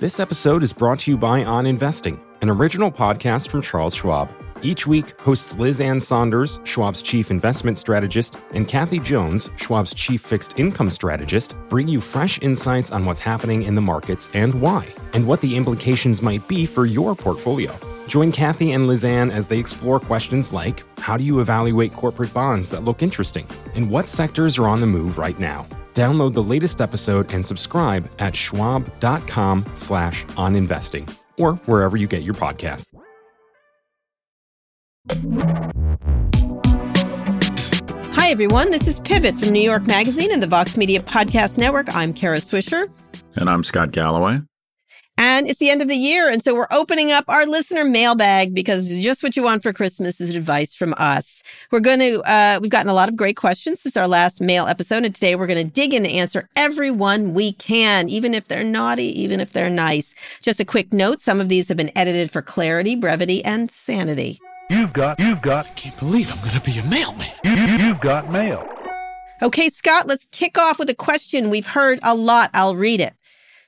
This episode is brought to you by On Investing, an original podcast from Charles Schwab. Each week, hosts Liz Ann Sonders, Schwab's chief investment strategist, and Kathy Jones, Schwab's chief fixed income strategist, bring you fresh insights on what's happening in the markets and why, and what the implications might be for your portfolio. Join Kathy and Liz Ann as they explore questions like how do you evaluate corporate bonds that look interesting, and what sectors are on the move right now. Download the latest episode and subscribe at schwab.com slash oninvesting or wherever you get your podcast. Hi, everyone. This is Pivot from New York Magazine and the Vox Media Podcast Network. I'm Kara Swisher. And I'm Scott Galloway. And it's the end of the year. And so we're opening up our listener mailbag because just what you want for Christmas is advice from us. We're going to, uh, we've gotten a lot of great questions since our last mail episode. And today we're going to dig in and answer every one we can, even if they're naughty, even if they're nice. Just a quick note some of these have been edited for clarity, brevity, and sanity. You've got, you've got, I can't believe I'm going to be a mailman. you, you, you've got mail. Okay, Scott, let's kick off with a question we've heard a lot. I'll read it.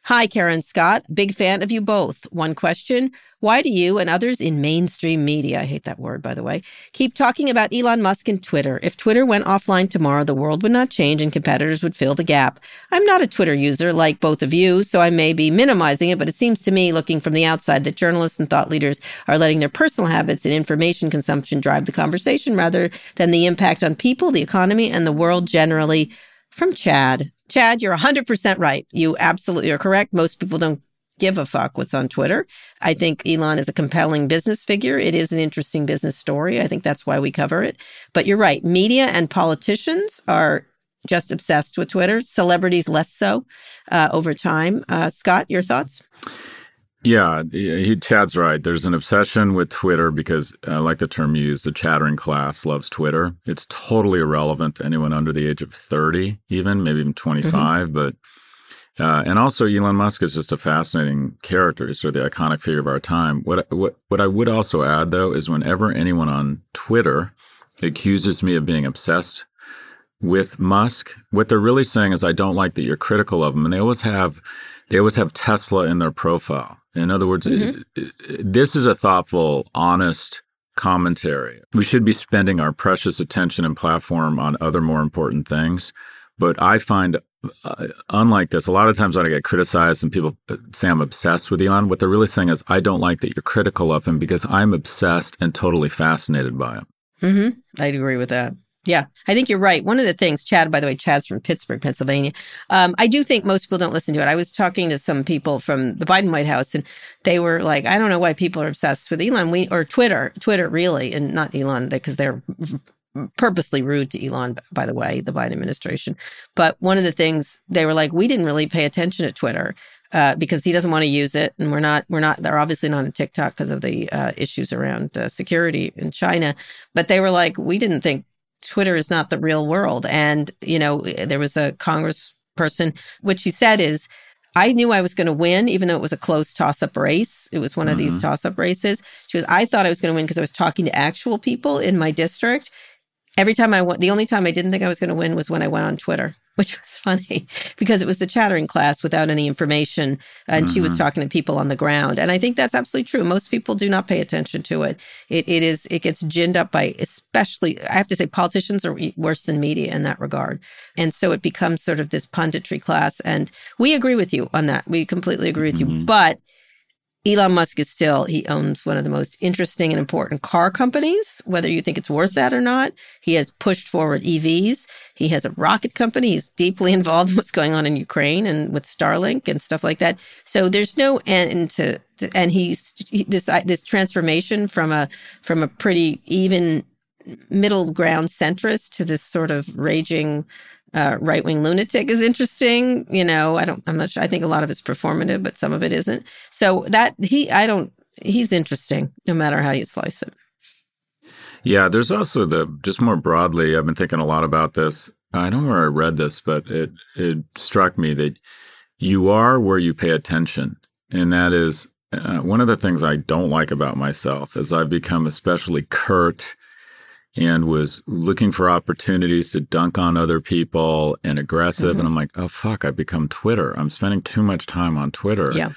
Hi, Karen Scott. Big fan of you both. One question Why do you and others in mainstream media, I hate that word, by the way, keep talking about Elon Musk and Twitter? If Twitter went offline tomorrow, the world would not change and competitors would fill the gap. I'm not a Twitter user like both of you, so I may be minimizing it, but it seems to me, looking from the outside, that journalists and thought leaders are letting their personal habits and information consumption drive the conversation rather than the impact on people, the economy, and the world generally. From Chad. Chad, you're 100% right. You absolutely are correct. Most people don't give a fuck what's on Twitter. I think Elon is a compelling business figure. It is an interesting business story. I think that's why we cover it. But you're right. Media and politicians are just obsessed with Twitter. Celebrities less so uh, over time. Uh, Scott, your thoughts? Yeah, he, Chad's right. There's an obsession with Twitter because, uh, I like the term you use. the chattering class loves Twitter. It's totally irrelevant to anyone under the age of 30, even, maybe even 25. Mm-hmm. But, uh, and also Elon Musk is just a fascinating character. He's sort of the iconic figure of our time. What, what, what I would also add, though, is whenever anyone on Twitter accuses me of being obsessed with Musk, what they're really saying is, I don't like that you're critical of him. And they always have, they always have Tesla in their profile. In other words, mm-hmm. this is a thoughtful, honest commentary. We should be spending our precious attention and platform on other more important things. But I find, uh, unlike this, a lot of times when I get criticized and people say I'm obsessed with Elon, what they're really saying is, I don't like that you're critical of him because I'm obsessed and totally fascinated by him. Mm-hmm. I'd agree with that. Yeah, I think you're right. One of the things, Chad, by the way, Chad's from Pittsburgh, Pennsylvania. Um, I do think most people don't listen to it. I was talking to some people from the Biden White House, and they were like, "I don't know why people are obsessed with Elon, we or Twitter, Twitter really, and not Elon, because they're purposely rude to Elon, by the way, the Biden administration. But one of the things they were like, we didn't really pay attention to Twitter. Uh, because he doesn't want to use it, and we're not, we're not. They're obviously not on TikTok because of the uh, issues around uh, security in China. But they were like, we didn't think Twitter is not the real world. And, you know, there was a congressperson, what she said is, I knew I was going to win, even though it was a close toss up race. It was one of mm-hmm. these toss up races. She was, I thought I was going to win because I was talking to actual people in my district. Every time I went, the only time I didn't think I was going to win was when I went on Twitter. which was funny because it was the chattering class without any information. And mm-hmm. she was mm-hmm. talking to people on the ground. And I think that's absolutely true. Most people do not pay attention to it. It, it is, it gets ginned up by, especially, I have to say, politicians are worse than media in that regard. And so it becomes sort of this punditry class. And we agree with you on that. We completely agree with mm-hmm. you. But Elon Musk is still, he owns one of the most interesting and important car companies, whether you think it's worth that or not. He has pushed forward EVs. He has a rocket company. He's deeply involved in what's going on in Ukraine and with Starlink and stuff like that. So there's no end to, to and he's this, this transformation from a, from a pretty even middle ground centrist to this sort of raging uh, right wing lunatic is interesting. You know, I don't, I'm not sure. I think a lot of it's performative, but some of it isn't. So that he, I don't, he's interesting no matter how you slice it. Yeah, there's also the, just more broadly, I've been thinking a lot about this. I don't know where I read this, but it, it struck me that you are where you pay attention. And that is uh, one of the things I don't like about myself is I've become especially curt and was looking for opportunities to dunk on other people and aggressive. Mm-hmm. And I'm like, oh, fuck, I've become Twitter. I'm spending too much time on Twitter. Yeah.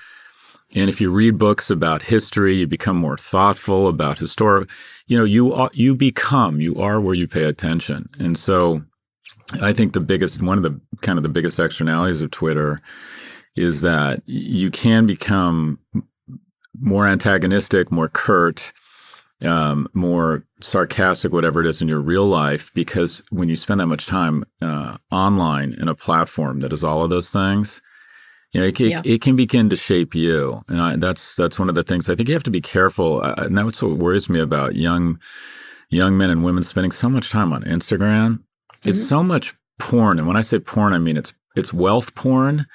And if you read books about history, you become more thoughtful about historic. You know, you are, you become you are where you pay attention. And so, I think the biggest one of the kind of the biggest externalities of Twitter is that you can become more antagonistic, more curt, um, more sarcastic, whatever it is in your real life, because when you spend that much time uh, online in a platform that is all of those things, you know, it, Yeah. it, it can begin to shape you, and I, that's that's one of the things I think you have to be careful, uh, and that's what worries me about young young men and women spending so much time on Instagram. It's Mm-hmm. so much porn, and when I say porn, I mean it's it's wealth porn,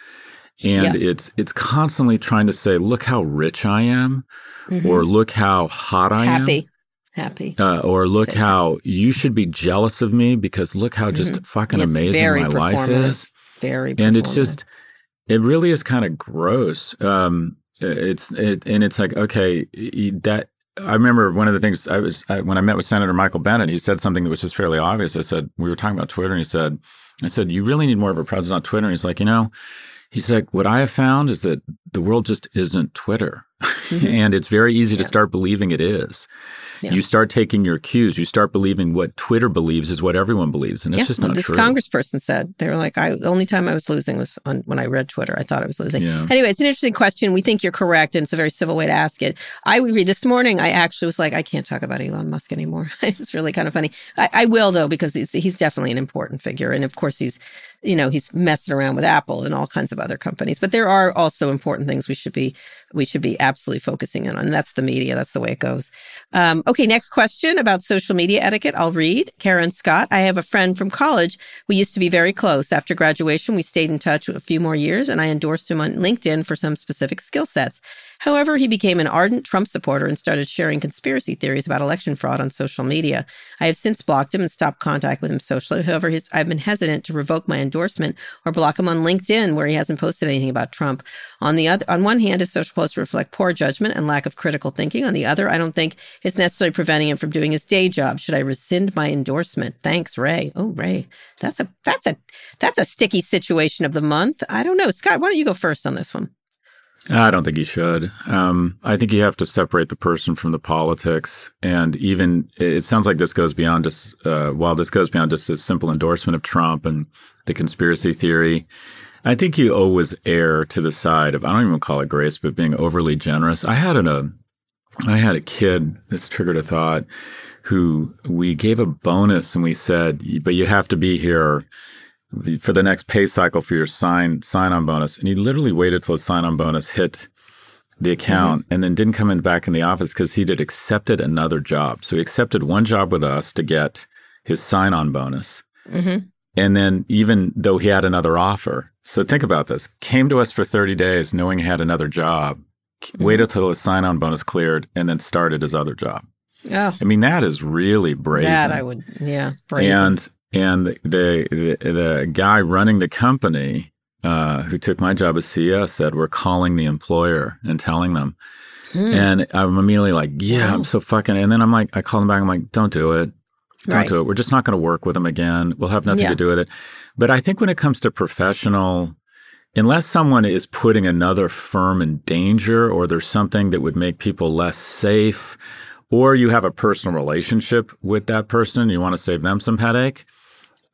and it's it's constantly trying to say, "Look how rich I am," Mhm. or "Look how hot I am." happy, happy. Uh, or look how you should be jealous of me because look how just fucking Mm-hmm. It's amazing my life is. Very, And it's just, it really is kind of gross. Um, it's it, and it's like okay, that I remember one of the things I was I, when I met with Senator Michael Bennet, he said something that was just fairly obvious. I said we were talking about Twitter, and he said, I said you really need more of a presence on Twitter. And he's like, you know, he's like, what I have found is that the world just isn't Twitter, mm-hmm. and it's very easy to start believing it is. Yeah. You start taking your cues. You start believing what Twitter believes is what everyone believes, and it's yeah, just well, not this true. This congressperson said they were like, I the only time I was losing was on when I read Twitter. I thought I was losing. Yeah. Anyway, it's an interesting question. We think you're correct, and it's a very civil way to ask it. I would agree. This morning, I actually was like, I can't talk about Elon Musk anymore. it was really kind of funny. I, I will though because he's he's definitely an important figure, and of course he's, you know, he's messing around with Apple and all kinds of other companies. But there are also important things we should be we should be absolutely focusing in on. And that's the media. That's the way it goes. Um, okay, next question about social media etiquette. I'll read. Karen Scott. I have a friend from college. We used to be very close. After graduation, we stayed in touch a few more years, and I endorsed him on LinkedIn for some specific skill sets. However, he became an ardent Trump supporter and started sharing conspiracy theories about election fraud on social media. I have since blocked him and stopped contact with him socially. However, his, I've been hesitant to revoke my endorsement or block him on LinkedIn, where he hasn't posted anything about Trump. On the other, on one hand, his social posts reflect poor judgment and lack of critical thinking. On the other, I don't think it's necessarily preventing him from doing his day job. Should I rescind my endorsement? Thanks, Ray. Oh, Ray, that's a that's a that's a sticky situation of the month. I don't know, Scott. Why don't you go first on this one? I don't think you should. Um, I think you have to separate the person from the politics, and even it sounds like this goes beyond just. Uh, while this goes beyond just a simple endorsement of Trump and the conspiracy theory, I think you always err to the side of I don't even call it grace, but being overly generous. I had an, a, I had a kid. This triggered a thought. Who we gave a bonus and we said, but you have to be here for the next pay cycle for your sign sign on bonus, and he literally waited till his sign on bonus hit the account and then didn't come in back in the office because he had accepted another job. So he accepted one job with us to get his sign on bonus. Mm-hmm. And then even though he had another offer, so think about this, came to us for 30 days knowing he had another job, waited till his sign on bonus cleared and then started his other job. Oh, I mean, that is really brazen. that I would, yeah, brazen. And and the, the the guy running the company uh, who took my job as CEO said, "We're calling the employer and telling them." Hmm. And I'm immediately like, "Yeah, I'm so fucking." And then I'm like, I call them back. I'm like, "Don't do it. Don't Right. do it. We're just not going to work with them again. We'll have nothing Yeah. to do with it." But I think when it comes to professional. Unless someone is putting another firm in danger or there's something that would make people less safe, or you have a personal relationship with that person, you want to save them some headache,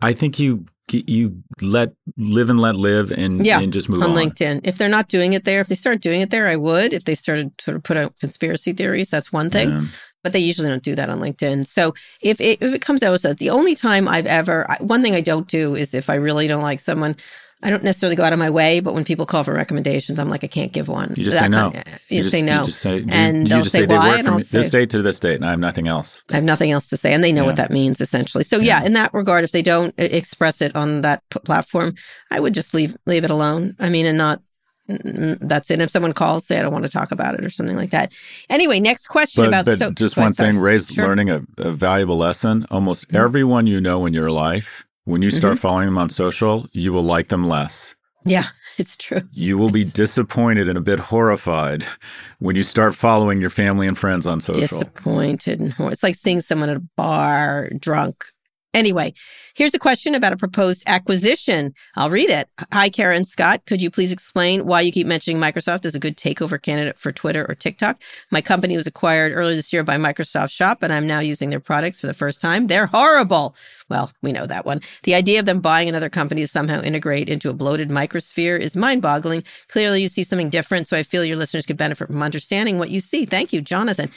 I think you you let live and let live and, Yeah, and just move on on. LinkedIn. If they're not doing it there, if they start doing it there, I would. If they started sort of put out conspiracy theories, that's one thing. Yeah. But they usually don't do that on LinkedIn. So if it, if it comes out that, the only time I've ever, I, one thing I don't do is if I really don't like someone, I don't necessarily go out of my way, but when people call for recommendations, I'm like, I can't give one. You just That say no. of- you, just say no. You just say, you- and you they'll say, say, why, and from I'll say, this date to this date, and I have nothing else. I have nothing else to say, and they know Yeah. what that means essentially. So yeah, in that regard, if they don't express it on that p- platform, I would just leave leave it alone. I mean, and not that's it. And if someone calls, say I don't want to talk about it or something like that. Anyway, next question But, about but so, just go ahead, one thing, Ray's Sure. learning a, a valuable lesson. Almost mm-hmm. everyone you know in your life, when you Mm-hmm. start following them on social, you will like them less. Yeah, it's true. You will be disappointed and a bit horrified when you start following your family and friends on social. Disappointed and hor- it's like seeing someone at a bar drunk Anyway, here's a question about a proposed acquisition. I'll read it. Hi, Karen Scott. Could you please explain why you keep mentioning Microsoft as a good takeover candidate for Twitter or TikTok? My company was acquired earlier this year by Microsoft Shop, and I'm now using their products for the first time. They're horrible. Well, we know that one. The idea of them buying another company to somehow integrate into a bloated microsphere is mind boggling. Clearly, you see something different, so I feel your listeners could benefit from understanding what you see. Thank you, Jonathan.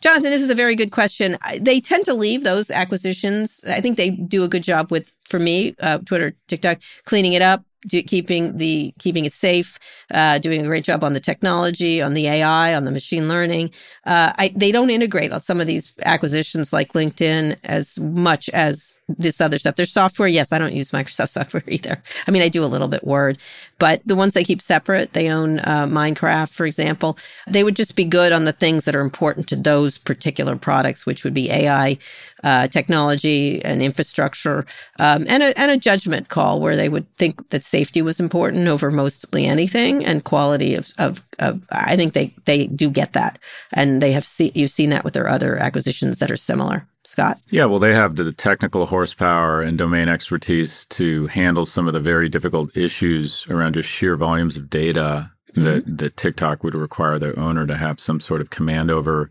Jonathan, this is a very good question. They tend to leave those acquisitions. I think they do a good job with, for me, uh, Twitter, TikTok, cleaning it up, do, keeping the keeping it safe, uh, doing a great job on the technology, on the AI, on the machine learning. Uh, I, they don't integrate on some of these acquisitions like LinkedIn as much as this other stuff. Their software, yes, I don't use Microsoft software either. I mean, I do a little bit Word, but the ones they keep separate, they own uh, Minecraft, for example. They would just be good on the things that are important to those particular products, which would be AI, uh, technology, and infrastructure, um, and a and a judgment call where they would think that safety was important over mostly anything, and quality of of, of I think they they do get that, and they have seen you've seen that with their other acquisitions that are similar. Scott? Yeah, well, they have the technical horsepower and domain expertise to handle some of the very difficult issues around just sheer volumes of data mm-hmm. that, that TikTok would require the owner to have some sort of command over.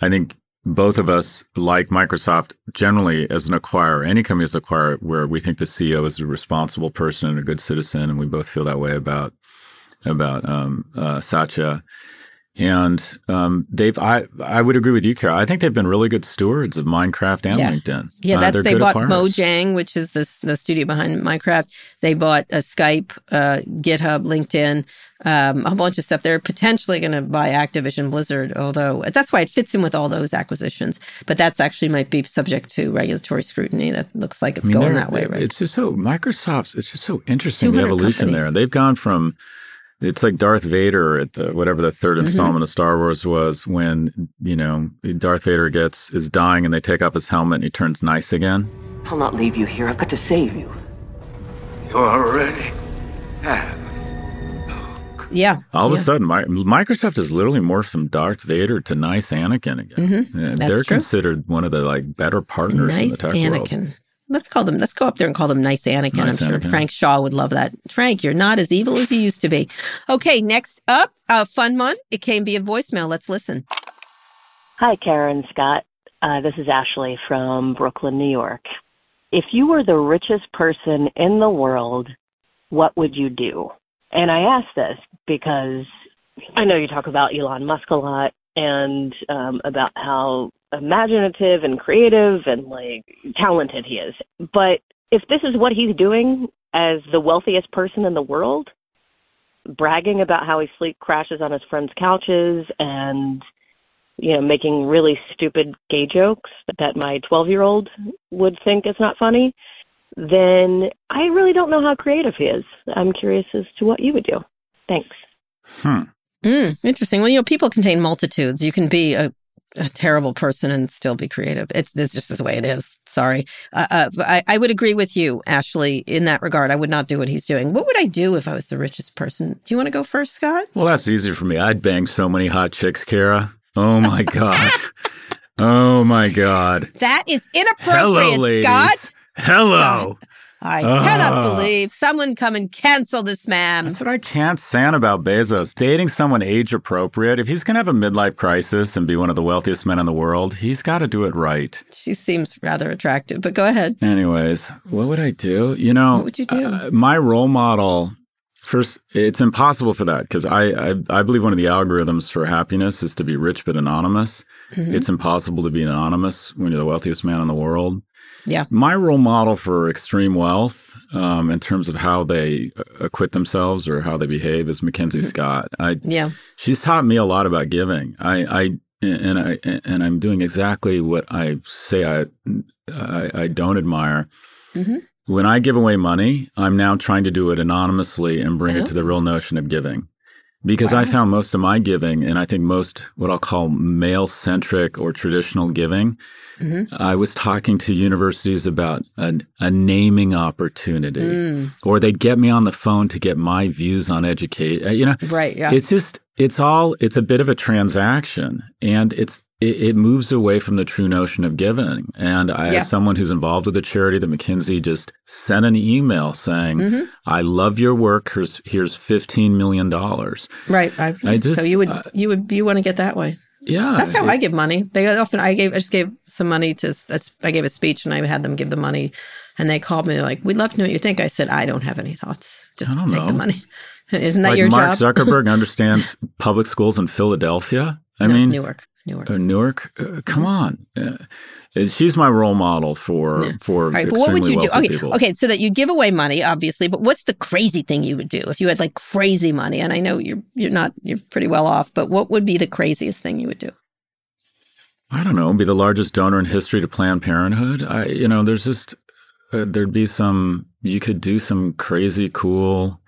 I think both of us like Microsoft generally as an acquirer, any company as an acquirer where we think the CEO is a responsible person and a good citizen, and we both feel that way about about um, uh, Satya. And um, they've, I, I would agree with you, Kara. I think they've been really good stewards of Minecraft and yeah. LinkedIn. Yeah, uh, that's uh, they bought. Mojang, which is this the studio behind Minecraft. They bought a Skype, uh, GitHub, LinkedIn, um, a bunch of stuff. They're potentially going to buy Activision Blizzard, although that's why it fits in with all those acquisitions. But that's actually might be subject to regulatory scrutiny. That looks like it's I mean, going that way, right? It's just so Microsoft's. It's just so interesting the evolution companies. there. They've gone from it's like Darth Vader at the whatever the third mm-hmm. installment mm-hmm. of Star Wars was when, you know, Darth Vader gets is dying and they take off his helmet and he turns nice again. I'll not leave you here. I've got to save you. You already have. Yeah. All of yeah. a sudden, my, Microsoft has literally morphed from Darth Vader to nice Anakin again. Mm-hmm. They're true. considered one of the like better partners nice in the tech Anakin. world. Let's call them. Let's go up there and call them nice Anakin. Nice I'm sure Anakin. Frank Shaw would love that. Frank, you're not as evil as you used to be. Okay, next up, uh, fun one. It came via voicemail. Let's listen. Hi, Karen Scott. Uh, this is Ashley from Brooklyn, New York. If you were the richest person in the world, what would you do? And I ask this because I know you talk about Elon Musk a lot and um, about how imaginative and creative and like talented he is. But if this is what he's doing as the wealthiest person in the world, bragging about how he sleep crashes on his friends' couches and you know making really stupid gay jokes that my 12-year-old would think is not funny, then I really don't know how creative he is. I'm curious as to what you would do. Thanks. Hmm. Mm, interesting. Well, you know, people contain multitudes. You can be a a terrible person and still be creative. It's, it's just the way it is. Sorry. Uh, uh, I, I would agree with you, Ashley, in that regard. I would not do what he's doing. What would I do if I was the richest person? Do you want to go first, Scott? Well, that's easier for me. I'd bang so many hot chicks, Kara. Oh my God. oh my God. That is inappropriate, Hello, ladies. Scott. Hello. I uh, cannot believe someone come and cancel this man. That's what I can't stand about Bezos. Dating someone age appropriate. If he's going to have a midlife crisis and be one of the wealthiest men in the world, he's got to do it right. She seems rather attractive, but go ahead. Anyways, what would I do? You know, what would you do? Uh, my role model. First, it's impossible for that because I, I, I believe one of the algorithms for happiness is to be rich but anonymous. Mm-hmm. It's impossible to be anonymous when you're the wealthiest man in the world. Yeah. My role model for extreme wealth, um, in terms of how they uh, acquit themselves or how they behave, is Mackenzie mm-hmm. Scott. I, yeah. She's taught me a lot about giving. I, I and I and I'm doing exactly what I say I I, I don't admire. Mm-hmm. When I give away money, I'm now trying to do it anonymously and bring it to the real notion of giving because wow. I found most of my giving, and I think most what I'll call male centric or traditional giving. Mm-hmm. I was talking to universities about a, a naming opportunity, mm. or they'd get me on the phone to get my views on education. Uh, you know, right? Yeah, it's just it's all it's a bit of a transaction, and it's it, it moves away from the true notion of giving. And I, Yeah. as someone who's involved with a charity, that MacKenzie just sent an email saying, Mm-hmm. "I love your work. Here's here's fifteen million dollars." Right. I, I just- so you would uh, you would you want to get that way. Yeah, That's how it- I give money. They often I gave I just gave some money to I gave a speech and I had them give the money, and they called me like, "We'd love to know what you think." I said, "I don't have any thoughts. Just I don't take the money." Isn't that like your Mark job? Mark Zuckerberg understands public schools in Philadelphia. I No, mean, Newark, Newark. uh, Newark. Uh, come on, uh, she's my role model for Yeah. for All right, but what would you do? Okay, people. okay, so that you give away money, obviously, but what's the crazy thing you would do if you had like crazy money? And I know you're you're not you're pretty well off, but what would be the craziest thing you would do? I don't know, be the largest donor in history to Planned Parenthood. I, you know, there's just uh, there'd be some you could do some crazy cool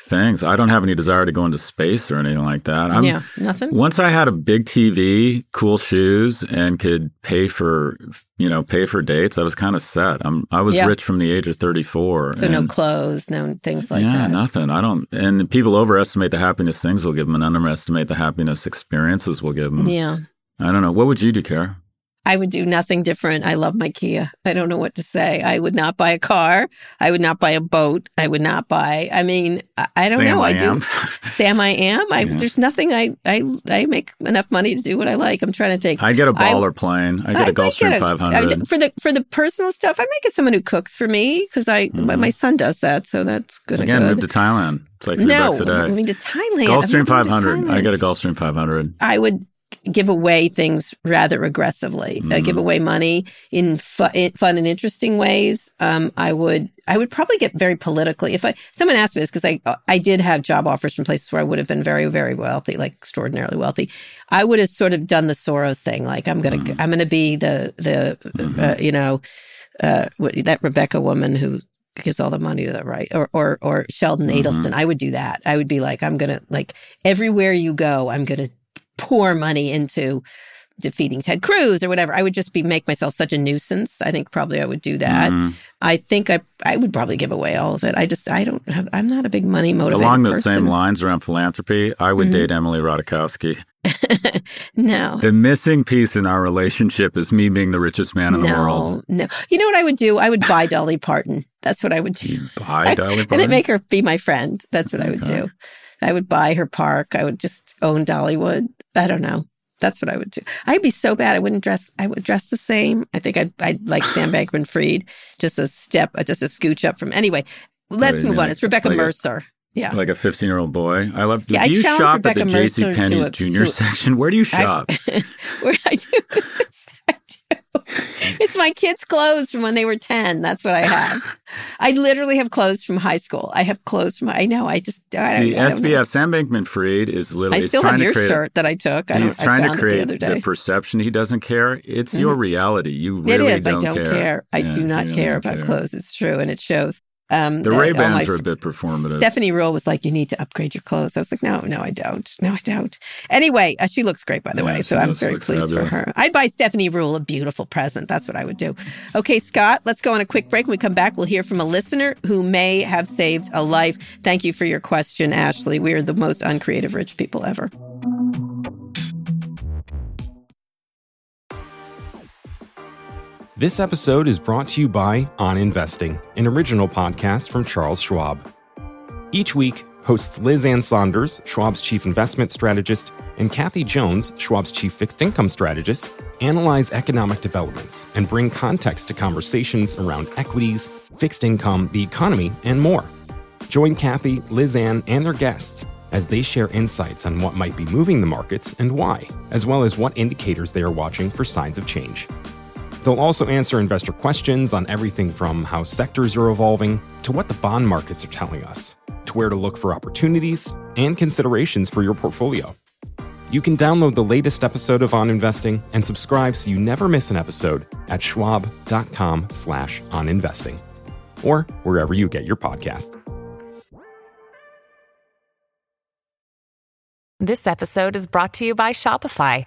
things. I don't have any desire to go into space or anything like that. I'm, yeah, nothing. Once I had a big TV, cool shoes, and could pay for, you know, pay for dates, I was kind of set. I'm, I was Yeah. rich from the age of 34. So no clothes, no things like yeah, that. Yeah, nothing. I don't. And people overestimate the happiness things will give them, and underestimate the happiness experiences will give them. Yeah. I don't know. What would you do, Kara? I would do nothing different. I love my Kia. I don't know what to say. I would not buy a car. I would not buy a boat. I would not buy. I mean, I, I don't Sam, know. I, am. do. Sam, I am. I Yeah. there's nothing. I I I make enough money to do what I like. I'm trying to think. I get a baller plane. I get I a Gulfstream might 500. I- for the for the personal stuff. I might get someone who cooks for me because I my, Mhm. my son does that, so that's good. Again, good. move to Thailand. It's like three no, bucks a I'm day. moving to Thailand. I'm Gulfstream 500. I get a Gulfstream 500. I would give away things rather aggressively. Uh, Mm. give away money in, fu- in fun and interesting ways. Um, I would. I would probably get very politically. If I someone asked me this because I I did have job offers from places where I would have been very very wealthy, like extraordinarily wealthy. I would have sort of done the Soros thing, like I'm gonna Mm. I'm gonna be the the uh, you know uh, what, that Rebecca woman who gives all the money to the right or or or Sheldon Mhm. Adelson. I would do that. I would be like I'm gonna like everywhere you go, I'm gonna pour money into defeating Ted Cruz or whatever. I would just be make myself such a nuisance. I think probably I would do that. Mhm. I think I I would probably give away all of it. I just I don't have I'm not a big money motivated Along those person. same lines around philanthropy, I would Mhm. date Emily Ratajkowski. no. The missing piece in our relationship is me being the richest man in the world. no. You know what I would do? I would buy Dolly Parton. That's what I would do. You buy Dolly And Parton? it make her be my friend. That's what I would do. I would buy her park. I would just own Dollywood. I don't know. That's what I would do. I'd be so bad. I wouldn't dress. I would dress the same. I think I'd, I'd like Sam Bankman Fried, just a step, uh, just a scooch up from. Anyway, let's move on. It's Rebecca like a- Mercer. Yeah. like a 15 year old boy. I love. Yeah, I do you shop Rebecca at the J.C. Penney's junior to- section? Where do you shop? I, where I do. I do. It's my kids' clothes from when they were 10. That's what I have. I literally have clothes from high school. I have clothes from, I know, I just, I, See, I. SBF Sam Bankman Fried is literally I still have your shirt that I took. I He's trying to it create the other day. the perception he doesn't care. It's your mm-hmm. reality. You really is. don't, I don't care. I Yeah, do not care about care. clothes. It's true, and it shows. Um, The that Ray Bans are a bit performative. Stephanie Ruhle was like, "You need to upgrade your clothes." I was like, "No, no, I don't. No, I don't." Anyway, uh, she looks great, by the Yeah, way, so I'm very pleased fabulous. for her. I'd buy Stephanie Ruhle a beautiful present. That's what I would do. Okay, Scott, let's go on a quick break. When we come back, we'll hear from a listener who may have saved a life. Thank you for your question, Ashley. We are the most uncreative rich people ever. This episode is brought to you by On Investing, an original podcast from Charles Schwab. Each week, hosts Liz Ann Sonders, Schwab's chief investment strategist, and Kathy Jones, Schwab's chief fixed income strategist, analyze economic developments and bring context to conversations around equities, fixed income, the economy, and more. Join Kathy, Liz Ann, and their guests as they share insights on what might be moving the markets and why, as well as what indicators they are watching for signs of change. They'll also answer investor questions on everything from how sectors are evolving to what the bond markets are telling us, to where to look for opportunities and considerations for your portfolio. You can download the latest episode of On Investing and subscribe so you never miss an episode at schwab.com slash oninvesting or wherever you get your podcasts. This episode is brought to you by Shopify.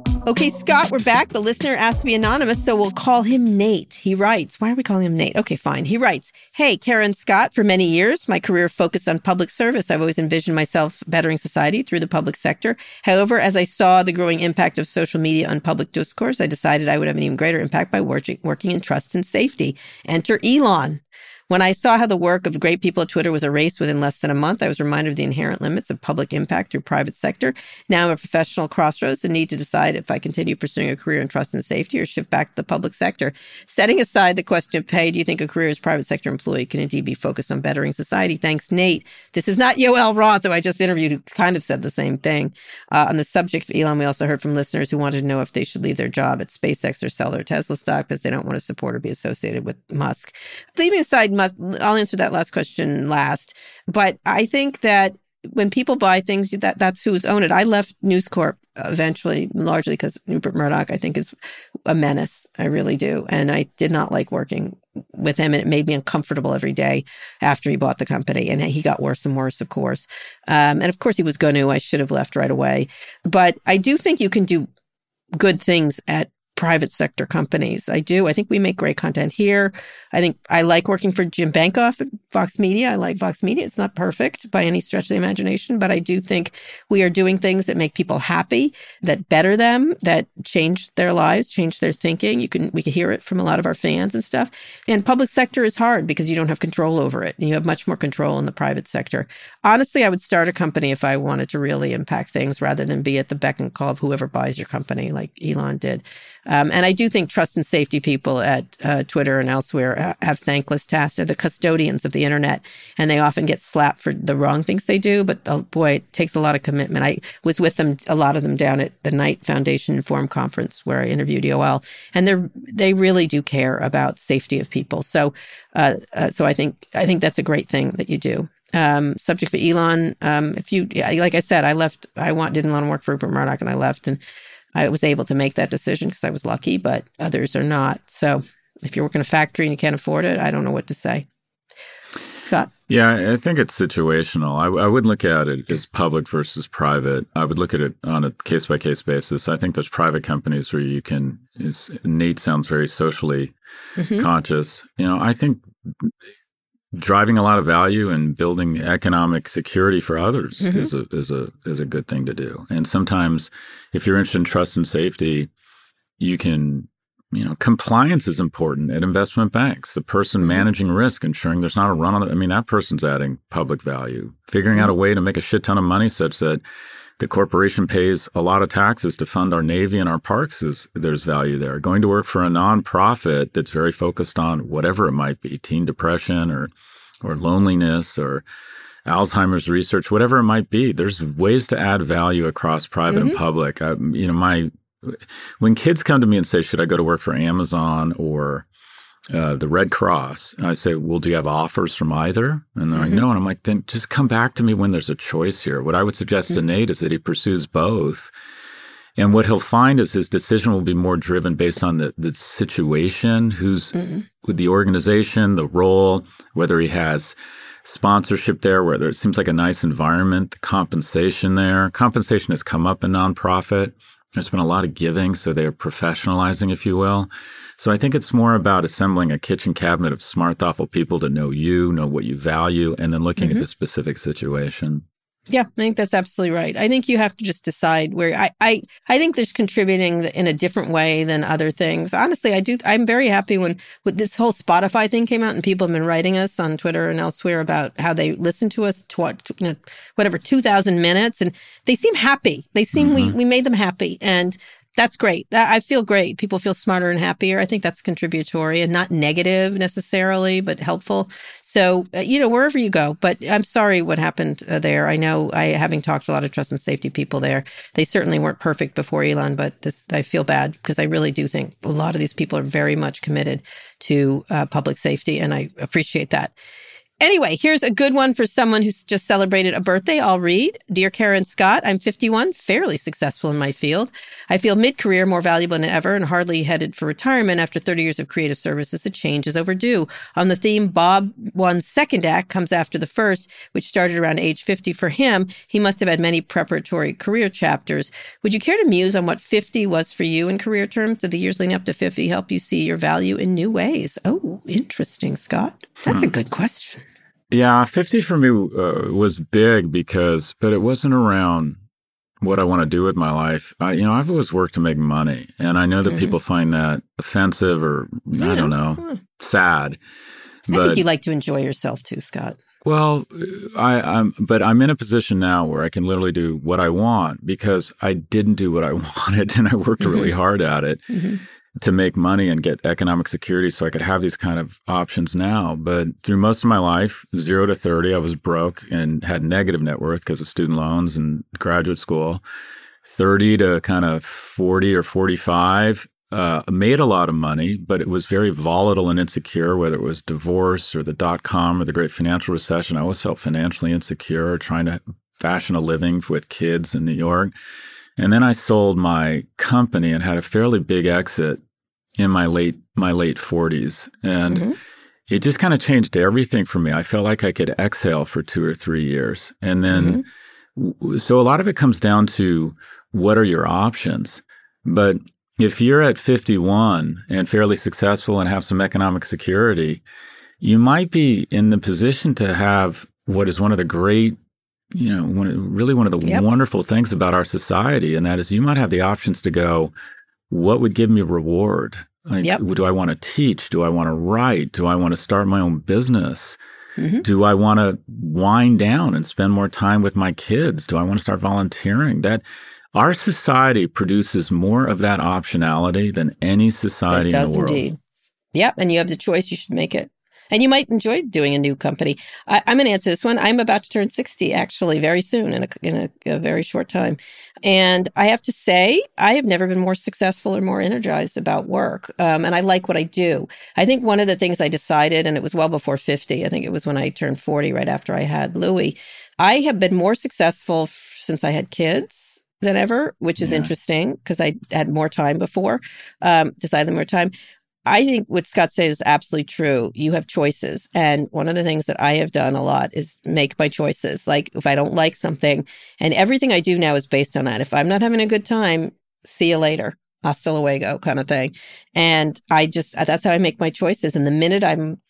Okay, Scott, we're back. The listener asked to be anonymous, so we'll call him Nate. He writes, Why are we calling him Nate? Okay, fine. He writes, Hey, Karen Scott, for many years, my career focused on public service. I've always envisioned myself bettering society through the public sector. However, as I saw the growing impact of social media on public discourse, I decided I would have an even greater impact by working, in trust and safety. Enter Elon. When I saw how the work of great people at Twitter was erased within less than a month, I was reminded of the inherent limits of public impact through private sector. Now I'm a professional crossroads and need to decide if I continue pursuing a career in trust and safety or shift back to the public sector. Setting aside the question of pay, do you think a career as private sector employee can indeed be focused on bettering society? Thanks, Nate. This is not Yoel Roth, though I just interviewed, who kind of said the same thing. Uh, on the subject of Elon, we also heard from listeners who wanted to know if they should leave their job at SpaceX or sell their Tesla stock because they don't want to support or be associated with Musk. Leaving aside Musk, I'll answer that last question last. But I think that when people buy things, that that's who's owned it. I left News Corp eventually, largely because Rupert Murdoch, I think, is a menace. I really do, and I did not like working with him, and it made me uncomfortable every day after he bought the company, and he got worse and worse, of course. Um, and of course, he was going to. I should have left right away, but I do think you can do good things at private sector companies. I do. I think we make great content here. I think I like working for Jim Bankoff at Vox Media. I like Vox Media. It's not perfect by any stretch of the imagination, but I do think we are doing things that make people happy, that better them, that change their lives, change their thinking. You can we can hear it from a lot of our fans and stuff. And public sector is hard because you don't have control over it. And you have much more control in the private sector. Honestly, I would start a company if I wanted to really impact things rather than be at the beck and call of whoever buys your company like Elon did. Um, and I do think trust and safety people at uh, Twitter and elsewhere have thankless tasks. They're the custodians of the internet, and they often get slapped for the wrong things they do. But oh, boy, it takes a lot of commitment. I was with them, a lot of them down at the Knight Foundation Forum Conference where I interviewed Yoel, and they they really do care about safety of people. So, uh, uh, so I think I think that's a great thing that you do um, subject for Elon. Um, if you, like I said, I left, I want, didn't want to work for Rupert Murdoch and I left and I was able to make that decision because I was lucky, but others are not. So if you're working in a factory and you can't afford it, I don't know what to say. Scott. Yeah, I think it's situational. I, I would look at it as public versus private. I would look at it on a case by case basis. I think there's private companies where you can. Nate sounds very socially mm-hmm. conscious. You know, I think driving a lot of value and building economic security for others mm-hmm. is a is a is a good thing to do. And sometimes, if you're interested in trust and safety, you can. You know, compliance is important at investment banks. The person mm-hmm. managing risk, ensuring there's not a run on. it. I mean, that person's adding public value. Figuring mm-hmm. out a way to make a shit ton of money such that the corporation pays a lot of taxes to fund our navy and our parks is there's value there going to work for a nonprofit that's very focused on whatever it might be teen depression or or loneliness or alzheimer's research whatever it might be there's ways to add value across private mm-hmm. and public I, you know my when kids come to me and say should i go to work for amazon or uh, the Red Cross. And I say, well, do you have offers from either? And they're mm-hmm. like, no. And I'm like, then just come back to me when there's a choice here. What I would suggest mm-hmm. to Nate is that he pursues both. And what he'll find is his decision will be more driven based on the, the situation, who's mm-hmm. with the organization, the role, whether he has sponsorship there, whether it seems like a nice environment, the compensation there. Compensation has come up in nonprofit. There's been a lot of giving, so they're professionalizing, if you will. So I think it's more about assembling a kitchen cabinet of smart, thoughtful people to know you, know what you value, and then looking mm-hmm. at the specific situation. Yeah, I think that's absolutely right. I think you have to just decide where I, I, I think there's contributing in a different way than other things. Honestly, I do. I'm very happy when with this whole Spotify thing came out and people have been writing us on Twitter and elsewhere about how they listen to us to what, you know, whatever, 2000 minutes and they seem happy. They seem, mm-hmm. we, we made them happy. And that's great. I feel great. People feel smarter and happier. I think that's contributory and not negative necessarily, but helpful. So, uh, you know, wherever you go, but I'm sorry what happened uh, there. I know I, having talked to a lot of trust and safety people there, they certainly weren't perfect before Elon, but this, I feel bad because I really do think a lot of these people are very much committed to uh, public safety and I appreciate that. Anyway, here's a good one for someone who's just celebrated a birthday. I'll read. Dear Karen Scott, I'm 51, fairly successful in my field. I feel mid career more valuable than ever and hardly headed for retirement after 30 years of creative services. A change is overdue. On the theme, Bob One's second act comes after the first, which started around age 50 for him. He must have had many preparatory career chapters. Would you care to muse on what 50 was for you in career terms? Did the years leading up to 50 help you see your value in new ways? Oh, interesting, Scott. That's hmm. a good question. Yeah, 50 for me uh, was big because, but it wasn't around what I want to do with my life. I, you know, I've always worked to make money, and I know that mm-hmm. people find that offensive or yeah. I don't know, sad. I but, think you like to enjoy yourself too, Scott. Well, I, I'm, but I'm in a position now where I can literally do what I want because I didn't do what I wanted, and I worked mm-hmm. really hard at it. Mm-hmm to make money and get economic security so I could have these kind of options now. But through most of my life, zero to 30, I was broke and had negative net worth because of student loans and graduate school. 30 to kind of 40 or 45, uh, made a lot of money, but it was very volatile and insecure, whether it was divorce or the dot com or the great financial recession. I always felt financially insecure, trying to fashion a living with kids in New York. And then I sold my company and had a fairly big exit in my late my late 40s and mm-hmm. it just kind of changed everything for me. I felt like I could exhale for 2 or 3 years. And then mm-hmm. so a lot of it comes down to what are your options? But if you're at 51 and fairly successful and have some economic security, you might be in the position to have what is one of the great you know, one of, really one of the yep. wonderful things about our society, and that is you might have the options to go, what would give me reward? Like, yep. Do I want to teach? Do I want to write? Do I want to start my own business? Mm-hmm. Do I want to wind down and spend more time with my kids? Do I want to start volunteering? That our society produces more of that optionality than any society it does in the world. Indeed. Yep, and you have the choice. You should make it and you might enjoy doing a new company. I, am going to answer this one. I'm about to turn 60 actually very soon in a, in a, a very short time. And I have to say, I have never been more successful or more energized about work. Um, and I like what I do. I think one of the things I decided, and it was well before 50, I think it was when I turned 40, right after I had Louis, I have been more successful f- since I had kids than ever, which is yeah. interesting because I had more time before, um, decided more time. I think what Scott said is absolutely true. You have choices. And one of the things that I have done a lot is make my choices. Like if I don't like something, and everything I do now is based on that. If I'm not having a good time, see you later. Hasta luego kind of thing. And I just, that's how I make my choices. And the minute I'm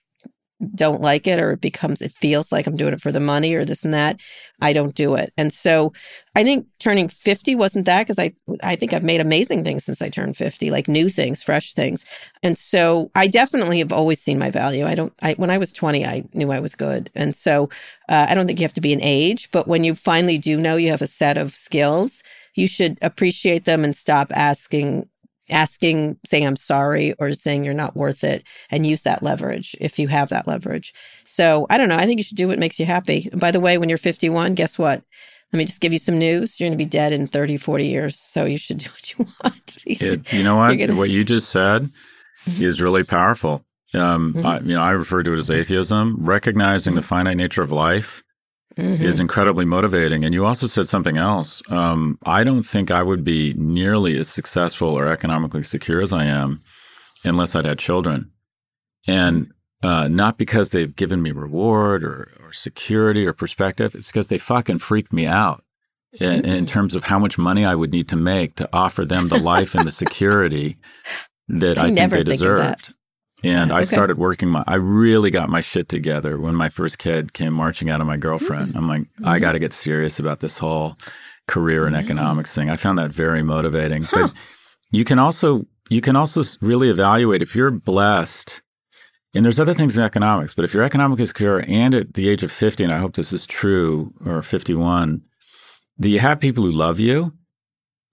don't like it or it becomes it feels like I'm doing it for the money or this and that, I don't do it. And so I think turning 50 wasn't that because I I think I've made amazing things since I turned 50, like new things, fresh things. And so I definitely have always seen my value. I don't I when I was 20, I knew I was good. And so uh, I don't think you have to be an age, but when you finally do know you have a set of skills, you should appreciate them and stop asking asking, saying, I'm sorry, or saying you're not worth it, and use that leverage if you have that leverage. So I don't know. I think you should do what makes you happy. And by the way, when you're 51, guess what? Let me just give you some news. You're going to be dead in 30, 40 years. So you should do what you want. it, you know what? Gonna... What you just said mm-hmm. is really powerful. Um, mm-hmm. I, you know, I refer to it as atheism, recognizing mm-hmm. the finite nature of life mm-hmm. is incredibly motivating. And you also said something else. Um, I don't think I would be nearly as successful or economically secure as I am unless I'd had children. And uh, not because they've given me reward or, or security or perspective. It's because they fucking freaked me out in, in, mm-hmm. terms of how much money I would need to make to offer them the life and the security that I, I think they deserved. And I started working my, I really got my shit together when my first kid came marching out of my girlfriend. Mm-hmm. I'm like, mm-hmm. I got to get serious about this whole career and economics thing. I found that very motivating. Huh. But you can also, you can also really evaluate if you're blessed, and there's other things in economics, but if you're economically secure and at the age of 50, and I hope this is true, or 51, that you have people who love you,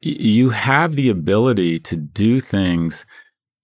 you have the ability to do things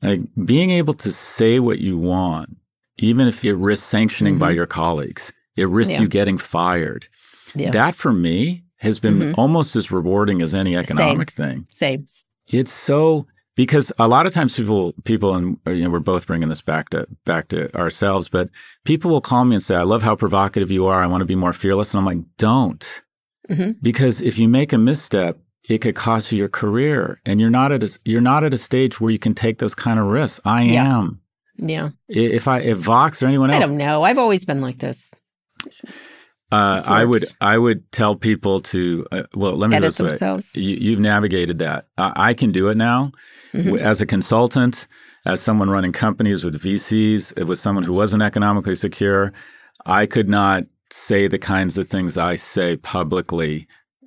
like being able to say what you want, even if it risks sanctioning mm-hmm. by your colleagues, it risks yeah. you getting fired. Yeah. That for me has been mm-hmm. almost as rewarding as any economic Same. thing. Same. It's so because a lot of times people people and you know we're both bringing this back to back to ourselves but people will call me and say i love how provocative you are i want to be more fearless and i'm like don't mm-hmm. because if you make a misstep it could cost you your career and you're not at a you're not at a stage where you can take those kind of risks i yeah. am yeah if i if vox or anyone else i don't know i've always been like this uh, I would I would tell people to uh, well let me edit this themselves. Way. You, have navigated that. I, I, can do it now mm-hmm. as a consultant, as someone running companies with VCs, with someone who wasn't economically secure. I could not say the kinds of things I say publicly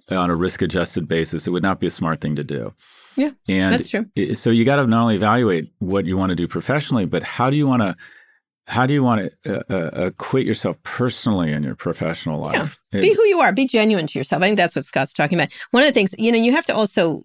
on a risk adjusted basis. It would not be a smart thing to do. Yeah, and that's true. So you got to not only evaluate what you want to do professionally, but how do you want to how do you want to uh, uh, acquit yourself personally in your professional life? Yeah. Be who you are. Be genuine to yourself. I think that's what Scott's talking about. One of the things, you know, you have to also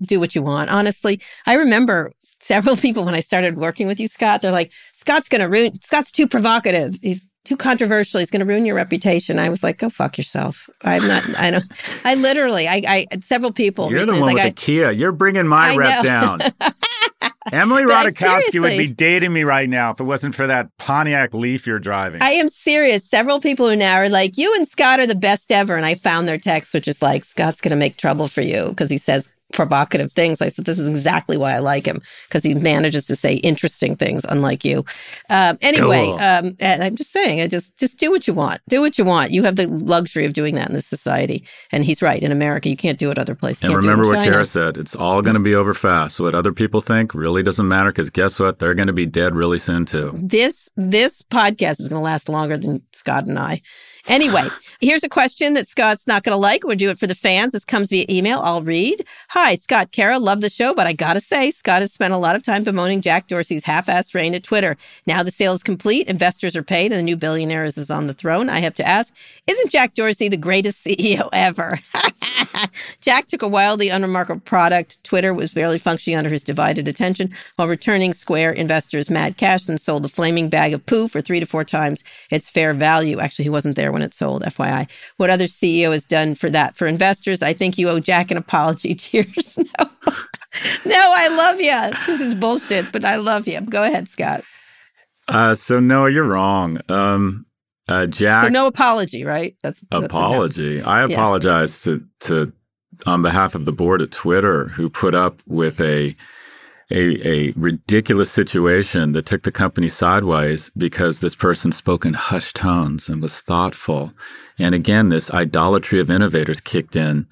do what you want. Honestly, I remember several people when I started working with you, Scott, they're like, Scott's going to ruin, Scott's too provocative. He's too controversial. He's going to ruin your reputation. I was like, go fuck yourself. I'm not, I don't, I literally, I, I, several people. You're the one like, with I, the Kia. You're bringing my I rep know. down. Emily Ratajkowski would be dating me right now if it wasn't for that Pontiac Leaf you're driving. I am serious. Several people who now are like, you and Scott are the best ever. And I found their text, which is like, Scott's going to make trouble for you because he says provocative things. I said, this is exactly why I like him because he manages to say interesting things, unlike you. Um, anyway, cool. um, I'm just saying, I just just do what you want. Do what you want. You have the luxury of doing that in this society. And he's right. In America, you can't do it other places. And remember what Kara said. It's all going to be over fast. What other people think really doesn't matter because guess what? They're going to be dead really soon too. This this podcast is going to last longer than Scott and I. Anyway, here's a question that Scott's not going to like. We'll do it for the fans. This comes via email. I'll read. Hi, Scott Kara. Love the show, but I got to say, Scott has spent a lot of time bemoaning Jack Dorsey's half assed reign at Twitter. Now the sale is complete, investors are paid, and the new billionaire is on the throne. I have to ask, isn't Jack Dorsey the greatest CEO ever? Jack took a wildly unremarkable product. Twitter was barely functioning under his divided attention while returning Square investors mad cash and sold a flaming bag of poo for three to four times its fair value. Actually, he wasn't there when it sold, FYI. What other CEO has done for that for investors? I think you owe Jack an apology. Cheers. no. no, I love you. This is bullshit, but I love you. Go ahead, Scott. Uh, so no, you're wrong. Um, uh, Jack. So no apology, right? That's, that's apology. I apologize yeah. to to on behalf of the board at Twitter who put up with a a, a ridiculous situation that took the company sideways because this person spoke in hushed tones and was thoughtful. And again, this idolatry of innovators kicked in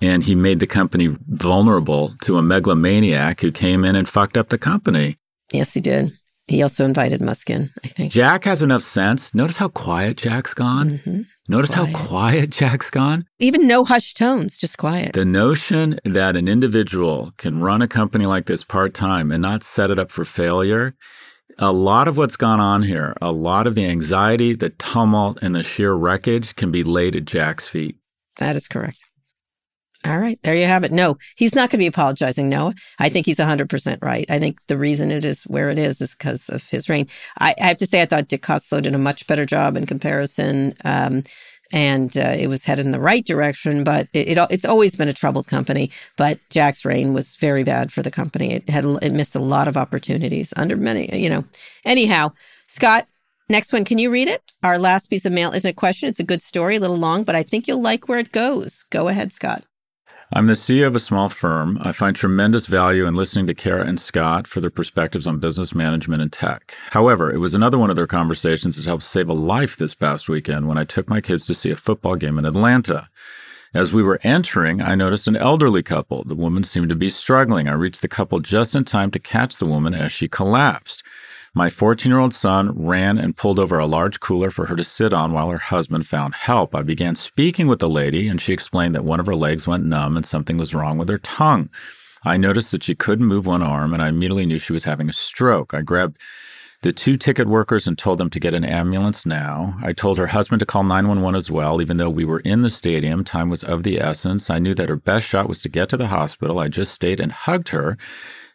and he made the company vulnerable to a megalomaniac who came in and fucked up the company. Yes, he did. He also invited Musk in, I think. Jack has enough sense. Notice how quiet Jack's gone. Mm-hmm. Notice quiet. how quiet Jack's gone. Even no hushed tones, just quiet. The notion that an individual can run a company like this part time and not set it up for failure, a lot of what's gone on here, a lot of the anxiety, the tumult, and the sheer wreckage can be laid at Jack's feet. That is correct. All right, there you have it. No, he's not going to be apologizing. No, I think he's 100% right. I think the reason it is where it is is because of his reign. I, I, have to say, I thought Dick Costolo did a much better job in comparison. Um, and uh, it was headed in the right direction, but it, it, it's always been a troubled company. But Jack's reign was very bad for the company. It had it missed a lot of opportunities under many, you know. Anyhow, Scott, next one, can you read it? Our last piece of mail isn't a question; it's a good story, a little long, but I think you'll like where it goes. Go ahead, Scott. I'm the CEO of a small firm. I find tremendous value in listening to Kara and Scott for their perspectives on business management and tech. However, it was another one of their conversations that helped save a life this past weekend when I took my kids to see a football game in Atlanta. As we were entering, I noticed an elderly couple. The woman seemed to be struggling. I reached the couple just in time to catch the woman as she collapsed. My 14 year old son ran and pulled over a large cooler for her to sit on while her husband found help. I began speaking with the lady, and she explained that one of her legs went numb and something was wrong with her tongue. I noticed that she couldn't move one arm, and I immediately knew she was having a stroke. I grabbed the two ticket workers and told them to get an ambulance now. I told her husband to call 911 as well, even though we were in the stadium. Time was of the essence. I knew that her best shot was to get to the hospital. I just stayed and hugged her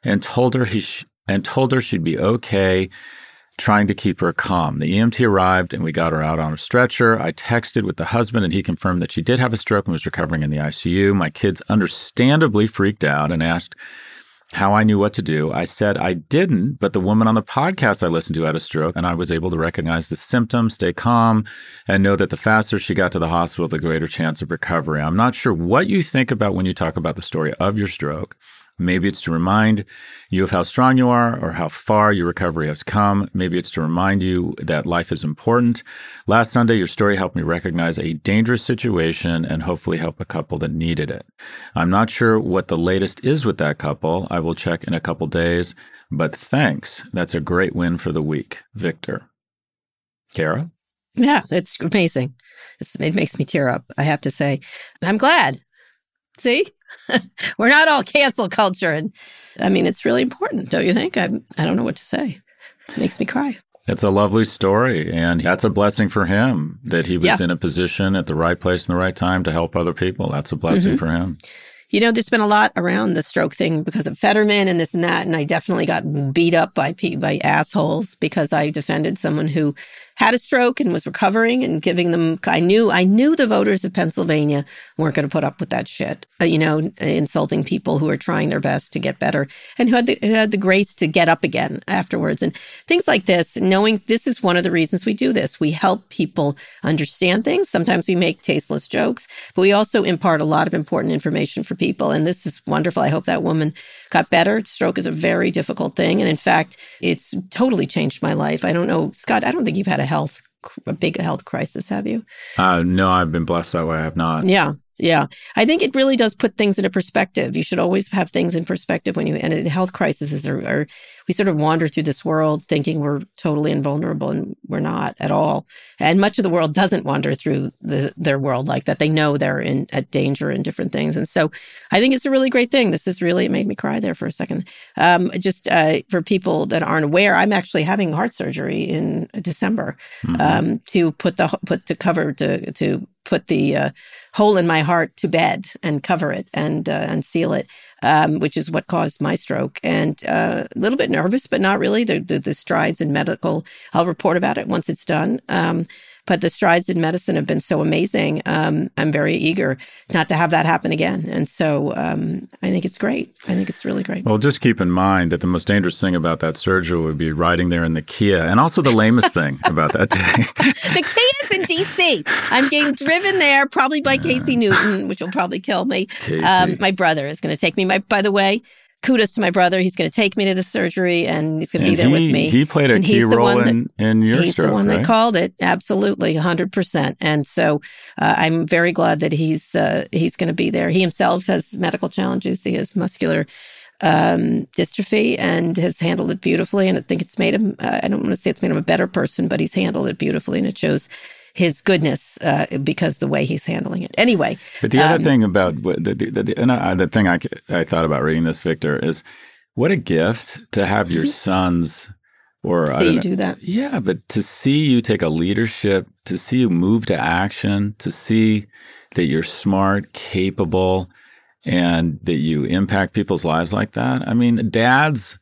and told her he, sh- and told her she'd be okay, trying to keep her calm. The EMT arrived and we got her out on a stretcher. I texted with the husband and he confirmed that she did have a stroke and was recovering in the ICU. My kids understandably freaked out and asked how I knew what to do. I said I didn't, but the woman on the podcast I listened to had a stroke, and I was able to recognize the symptoms, stay calm, and know that the faster she got to the hospital, the greater chance of recovery. I'm not sure what you think about when you talk about the story of your stroke. Maybe it's to remind you of how strong you are or how far your recovery has come. Maybe it's to remind you that life is important. Last Sunday, your story helped me recognize a dangerous situation and hopefully help a couple that needed it. I'm not sure what the latest is with that couple. I will check in a couple days, but thanks. That's a great win for the week. Victor. Kara? Yeah, it's amazing. It makes me tear up, I have to say. I'm glad. See? We're not all cancel culture. And I mean, it's really important, don't you think? I, I don't know what to say. It makes me cry. It's a lovely story. And that's a blessing for him that he was Yeah. in a position at the right place in the right time to help other people. That's a blessing Mhm. for him. You know, there's been a lot around the stroke thing because of Fetterman and this and that, and I definitely got beat up by by assholes because I defended someone who had a stroke and was recovering and giving them. I knew I knew the voters of Pennsylvania weren't going to put up with that shit. Uh, you know, insulting people who are trying their best to get better and who had the who had the grace to get up again afterwards and things like this. Knowing this is one of the reasons we do this. We help people understand things. Sometimes we make tasteless jokes, but we also impart a lot of important information for people. And this is wonderful. I hope that woman got better. Stroke is a very difficult thing. And in fact, it's totally changed my life. I don't know, Scott, I don't think you've had a health, a big health crisis, have you? Uh, no, I've been blessed that way. I have not. Yeah. Yeah. I think it really does put things into perspective. You should always have things in perspective when you, and the health crises are, are, we sort of wander through this world thinking we're totally invulnerable and we're not at all. And much of the world doesn't wander through the, their world like that. They know they're in at danger and different things. And so I think it's a really great thing. This is really, it made me cry there for a second. Um, just uh, for people that aren't aware, I'm actually having heart surgery in December Mhm. um, to put the put to cover to to put the uh, hole in my heart to bed and cover it and uh, and seal it, um, which is what caused my stroke. And uh, a little bit nervous, but not really. The, the the strides in medical, I'll report about it once it's done. Um, but the strides in medicine have been so amazing. Um, I'm very eager not to have that happen again. And so um, I think it's great. I think it's really great. Well, just keep in mind that the most dangerous thing about that surgery would be riding there in the Kia, and also the lamest thing about that day. the Kia's in DC. I'm getting driven there, probably by Casey Newton, which will probably kill me. Um, my brother is going to take me. My, by the way, kudos to my brother. He's going to take me to the surgery, and he's going to be there he, with me. He played a And key he's the role one that- in, in your he's stroke, the one right? that called it. Absolutely, hundred percent. And so uh, I'm very glad that he's uh, he's going to be there. He himself has medical challenges. He has muscular um, dystrophy and has handled it beautifully. And I think it's made him. Uh, I don't want to say it's made him a better person, but he's handled it beautifully, and it shows his goodness uh, because the way he's handling it. Anyway, But the other um, thing about the, the, the, and I, the thing I, I thought about reading this, Victor, is what a gift to have your sons or I see don't you know- do that. Yeah, but to see you take a leadership, to see you move to action, to see that you're smart, capable, and that you impact people's lives like that. I mean, dads,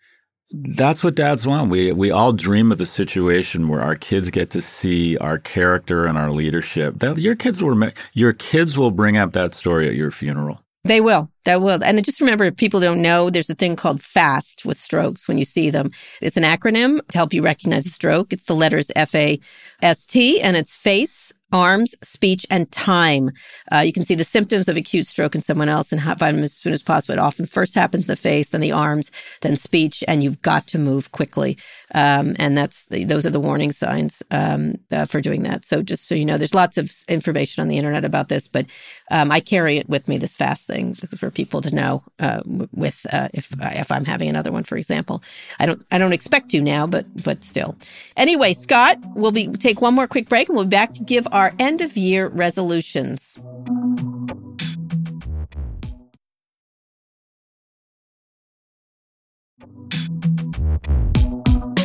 that's what dads want. We we all dream of a situation where our kids get to see our character and our leadership. That your kids will your kids will bring up that story at your funeral. They will. They will. And just remember, if people don't know, there's a thing called FAST with strokes when you see them. It's an acronym to help you recognize a stroke. It's the letters F A S T and it's face, arms, speech, and time. Uh, you can see the symptoms of acute stroke in someone else and find them as soon as possible. It often first happens in the face, then the arms, then speech, and you've got to move quickly. Um, and that's the, those are the warning signs um, uh, for doing that. So just so you know, there's lots of information on the internet about this, but um, I carry it with me. This fast thing for people to know uh, with uh, if if I'm having another one, for example. I don't I don't expect to now, but but still. Anyway, Scott, we'll be take one more quick break, and we'll be back to give our end of year resolutions.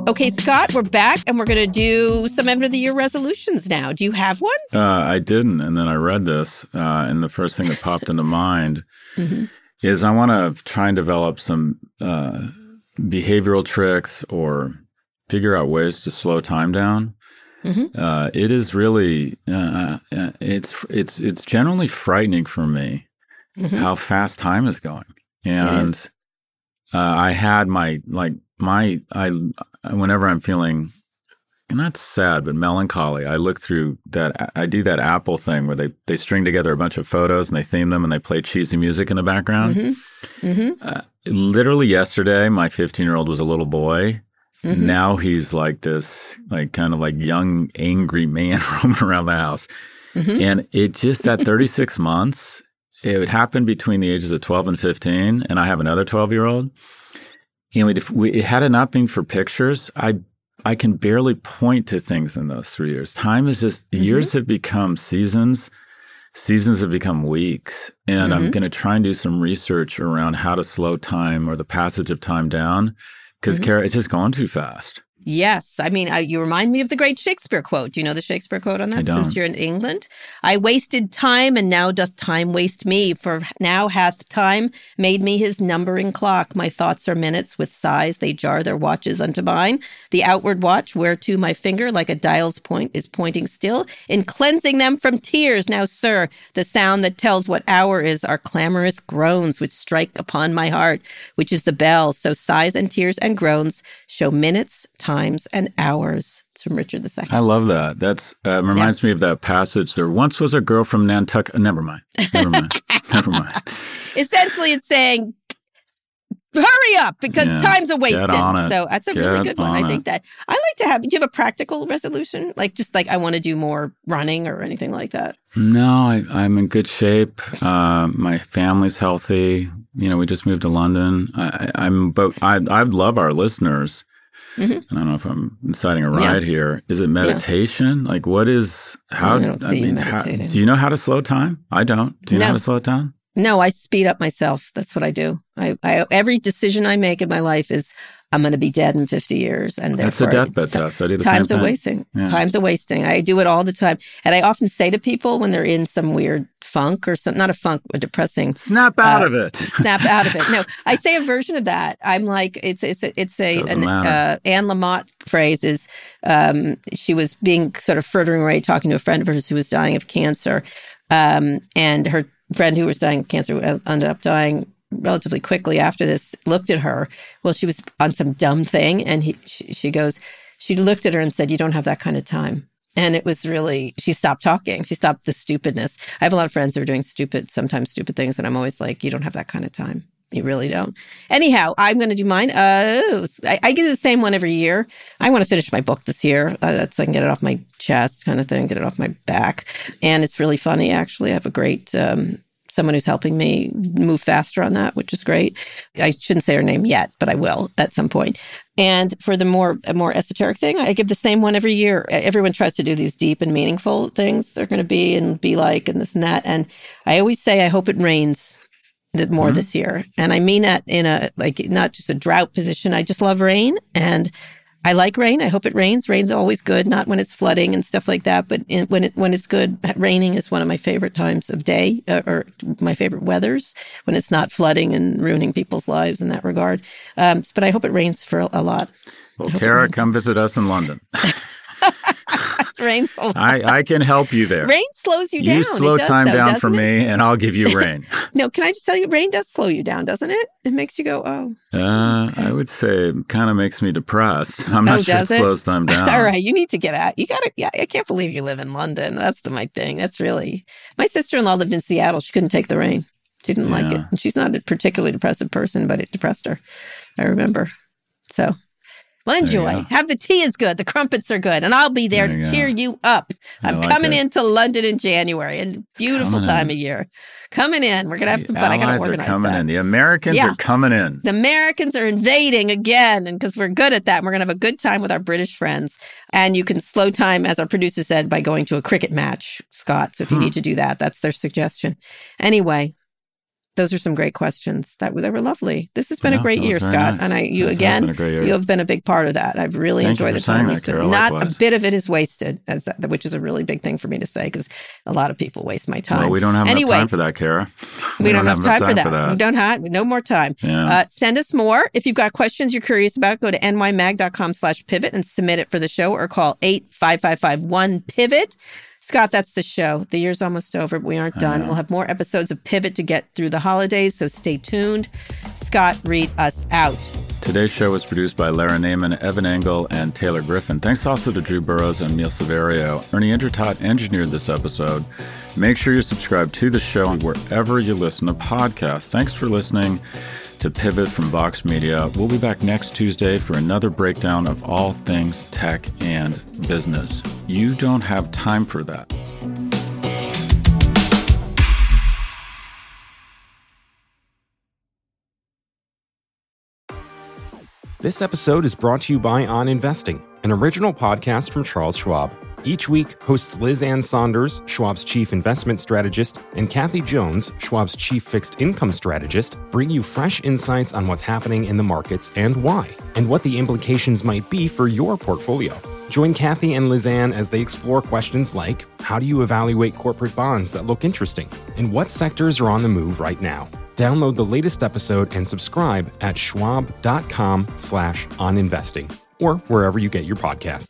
Okay, Scott, we're back and we're going to do some end of the year resolutions now. Do you have one? Uh, I didn't, and then I read this, uh, and the first thing that popped into mind Mhm. is I want to try and develop some uh, behavioral tricks or figure out ways to slow time down. Mhm. Uh, it is really uh, uh, it's it's it's generally frightening for me Mhm. how fast time is going, and is. uh, I had my like my I whenever I'm feeling not sad but melancholy, I look through that. I do that Apple thing where they they string together a bunch of photos and they theme them and they play cheesy music in the background. Mm-hmm. Mm-hmm. Uh, literally yesterday, my 15 year old was a little boy. Mm-hmm. Now he's like this, like kind of like young, angry man roaming around the house. Mm-hmm. And it just that 36 months, it would happen between the ages of 12 and 15. And I have another 12 year old. You know, if we, had it not been for pictures, I I can barely point to things in those three years. Time is just Mm-hmm. years have become seasons. Seasons have become weeks. And I'm Mm-hmm. going to try and do some research around how to slow time or the passage of time down. Because, Mm-hmm. Kara, it's just gone too fast. Yes. I mean, I, you remind me of the great Shakespeare quote. Do you know the Shakespeare quote on that? Since you're in England, I wasted time, and now doth time waste me. For now hath time made me his numbering clock. My thoughts are minutes, with sighs they jar their watches unto mine. The outward watch, whereto my finger, like a dial's point, is pointing still, in cleansing them from tears. Now, sir, the sound that tells what hour is are clamorous groans which strike upon my heart, which is the bell. So sighs and tears and groans show minutes, times, and hours. It's from Richard II. I love that. That's uh, reminds me of that passage. There once was a girl from Nantucket. Never mind. Never mind. Never mind. Essentially, it's saying, hurry up because Yeah, time's a wasted. get on it. So that's a really Get good one. I think that I like to have. Do you have a practical resolution? Like just like I want to do more running or anything like that. No, I, I'm in good shape. Uh, my family's healthy. You know, we just moved to London. I, I'm, but I, I love our listeners. Mhm. And I don't know if I'm inciting a Yeah. riot here. Is it meditation? Like, what is how? I you mean, how, do you know how to slow time? I don't. Do you know how to slow time? No, I speed up myself. That's what I do. I, I every decision I make in my life is I'm going to be dead in 50 years, and That's a deathbed ti- test. I do the Time's same a wasting. Yeah. Time's a wasting. I do it all the time, and I often say to people when they're in some weird funk or some not a funk, a depressing Snap out Uh, of it. snap out of it. No, I say a version of that. I'm like, it's it's a, it's a an uh, Anne Lamott phrase is um, she was being sort of frittering away talking to a friend of hers who was dying of cancer, um, and her friend who was dying of cancer uh, ended up dying relatively quickly after this. Looked at her. Well, she was on some dumb thing, and he she, she goes. She looked at her and said, "You don't have that kind of time." And it was really, she stopped talking. She stopped the stupidness. I have a lot of friends who are doing stupid, sometimes stupid things. And I'm always like, you don't have that kind of time. You really don't. Anyhow, I'm going to do mine. Uh, I, I do the same one every year. I want to finish my book this year. Uh, so I can get it off my chest kind of thing, get it off my back. And it's really funny, actually. I have a great, um, someone who's helping me move faster on that, which is great. I shouldn't say her name yet, but I will at some point. And for the more more esoteric thing, I give the same one every year. Everyone tries to do these deep and meaningful things they're going to be and be like and this and that. And I always say, I hope it rains more mm-hmm. this year. And I mean that in a like not just a drought position. I just love rain and I like rain. I hope it rains. Rain's always good, not when it's flooding and stuff like that, but in, when it when it's good, raining is one of my favorite times of day uh, or my favorite weathers when it's not flooding and ruining people's lives in that regard. Um, but I hope it rains for a, lot. Well, Kara, come visit us in London. Rain, lot. I, I can help you there. rain slows you down. You slow time though, down for it? me, and I'll give you rain. No, can I just tell you, rain does slow you down, doesn't it? It makes you go, oh. Uh, I would say it kind of makes me depressed. I'm not Oh, sure it slows time down. All right, you need to get out. You got to. Yeah, I can't believe you live in London. That's the my thing. That's really. My sister in law lived in Seattle. She couldn't take the rain. She didn't like it. And she's not a particularly depressive person, but it depressed her. I remember. So, well, enjoy. Have the tea is good. The crumpets are good, and I'll be there, There you to go. cheer you up. I I'm like coming it. into London in January, and beautiful Coming time in. of year. Coming in. We're gonna have The some fun. I gotta Allies are coming that. in. The Americans Yeah. are coming in. The Americans are invading again, and because we're good at that, and we're going to have a good time with our British friends. And you can slow time, as our producer said, by going to a cricket match, Scott. So if you Hmm. need to do that, that's their suggestion. Anyway, those are some great questions. That was they were lovely. This has been Yeah, a great year, Scott, nice. and I you This again. been a great year. You have been a big part of that. I've really Thank enjoyed for the time. that. Carol. Not Likewise. a bit of it is wasted, as that, which is a really big thing for me to say because a lot of people waste my time. Well, we don't have Anyway, enough time for that, Kara. we, don't, have time, for, that. We don't have no more time. Yeah. Uh, send us more. If you've got questions you're curious about, go to nymag.com slash pivot and submit it for the show or call 85551 pivot. Scott, that's the show. The year's almost over, but we aren't done. We'll have more episodes of Pivot to get through the holidays, so stay tuned. Scott read us out. Today's show was produced by Lara Naaman, Evan Engel, and Taylor Griffin. Thanks also to Drew Burrows and Neil Saavedra. Ernie Indradat engineered this episode. Make sure you subscribe to the show and wherever you listen to podcasts. Thanks for listening to Pivot from Vox Media. We'll be back next Tuesday for another breakdown of all things tech and business. You don't have time for that. This episode is brought to you by On Investing, an original podcast from Charles Schwab. Each week, hosts Liz Ann Sonders, Schwab's chief investment strategist, and Kathy Jones, Schwab's chief fixed income strategist, bring you fresh insights on what's happening in the markets and why, and what the implications might be for your portfolio. Join Kathy and Liz Ann as they explore questions like how do you evaluate corporate bonds that look interesting, and what sectors are on the move right now. Download the latest episode and subscribe at schwab.com slash oninvesting or wherever you get your podcast.